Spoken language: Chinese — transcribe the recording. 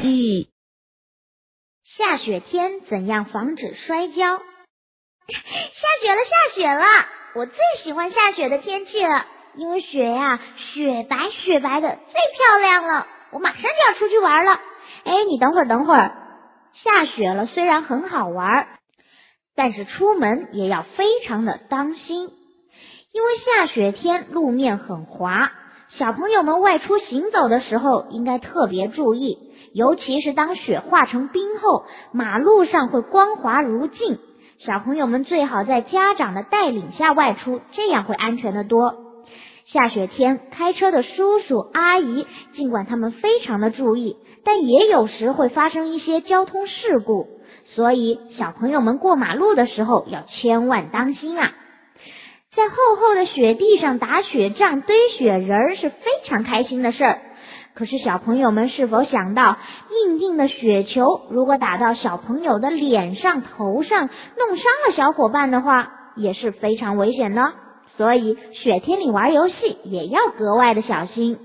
教育。下雪天怎样防止摔跤？下雪了，下雪了！我最喜欢下雪的天气了，因为雪呀，雪白雪白的，最漂亮了。我马上就要出去玩了。哎，你等会儿，等会儿。下雪了，虽然很好玩，但是出门也要非常的当心，因为下雪天路面很滑。小朋友们外出行走的时候，应该特别注意，尤其是当雪化成冰后，马路上会光滑如镜。小朋友们最好在家长的带领下外出，这样会安全的多。下雪天开车的叔叔阿姨，尽管他们非常的注意，但也有时会发生一些交通事故，所以小朋友们过马路的时候要千万当心啊！在厚厚的雪地上打雪仗、堆雪人儿是非常开心的事儿。可是小朋友们是否想到，硬硬的雪球如果打到小朋友的脸上、头上，弄伤了小伙伴的话，也是非常危险呢。所以雪天里玩游戏也要格外的小心。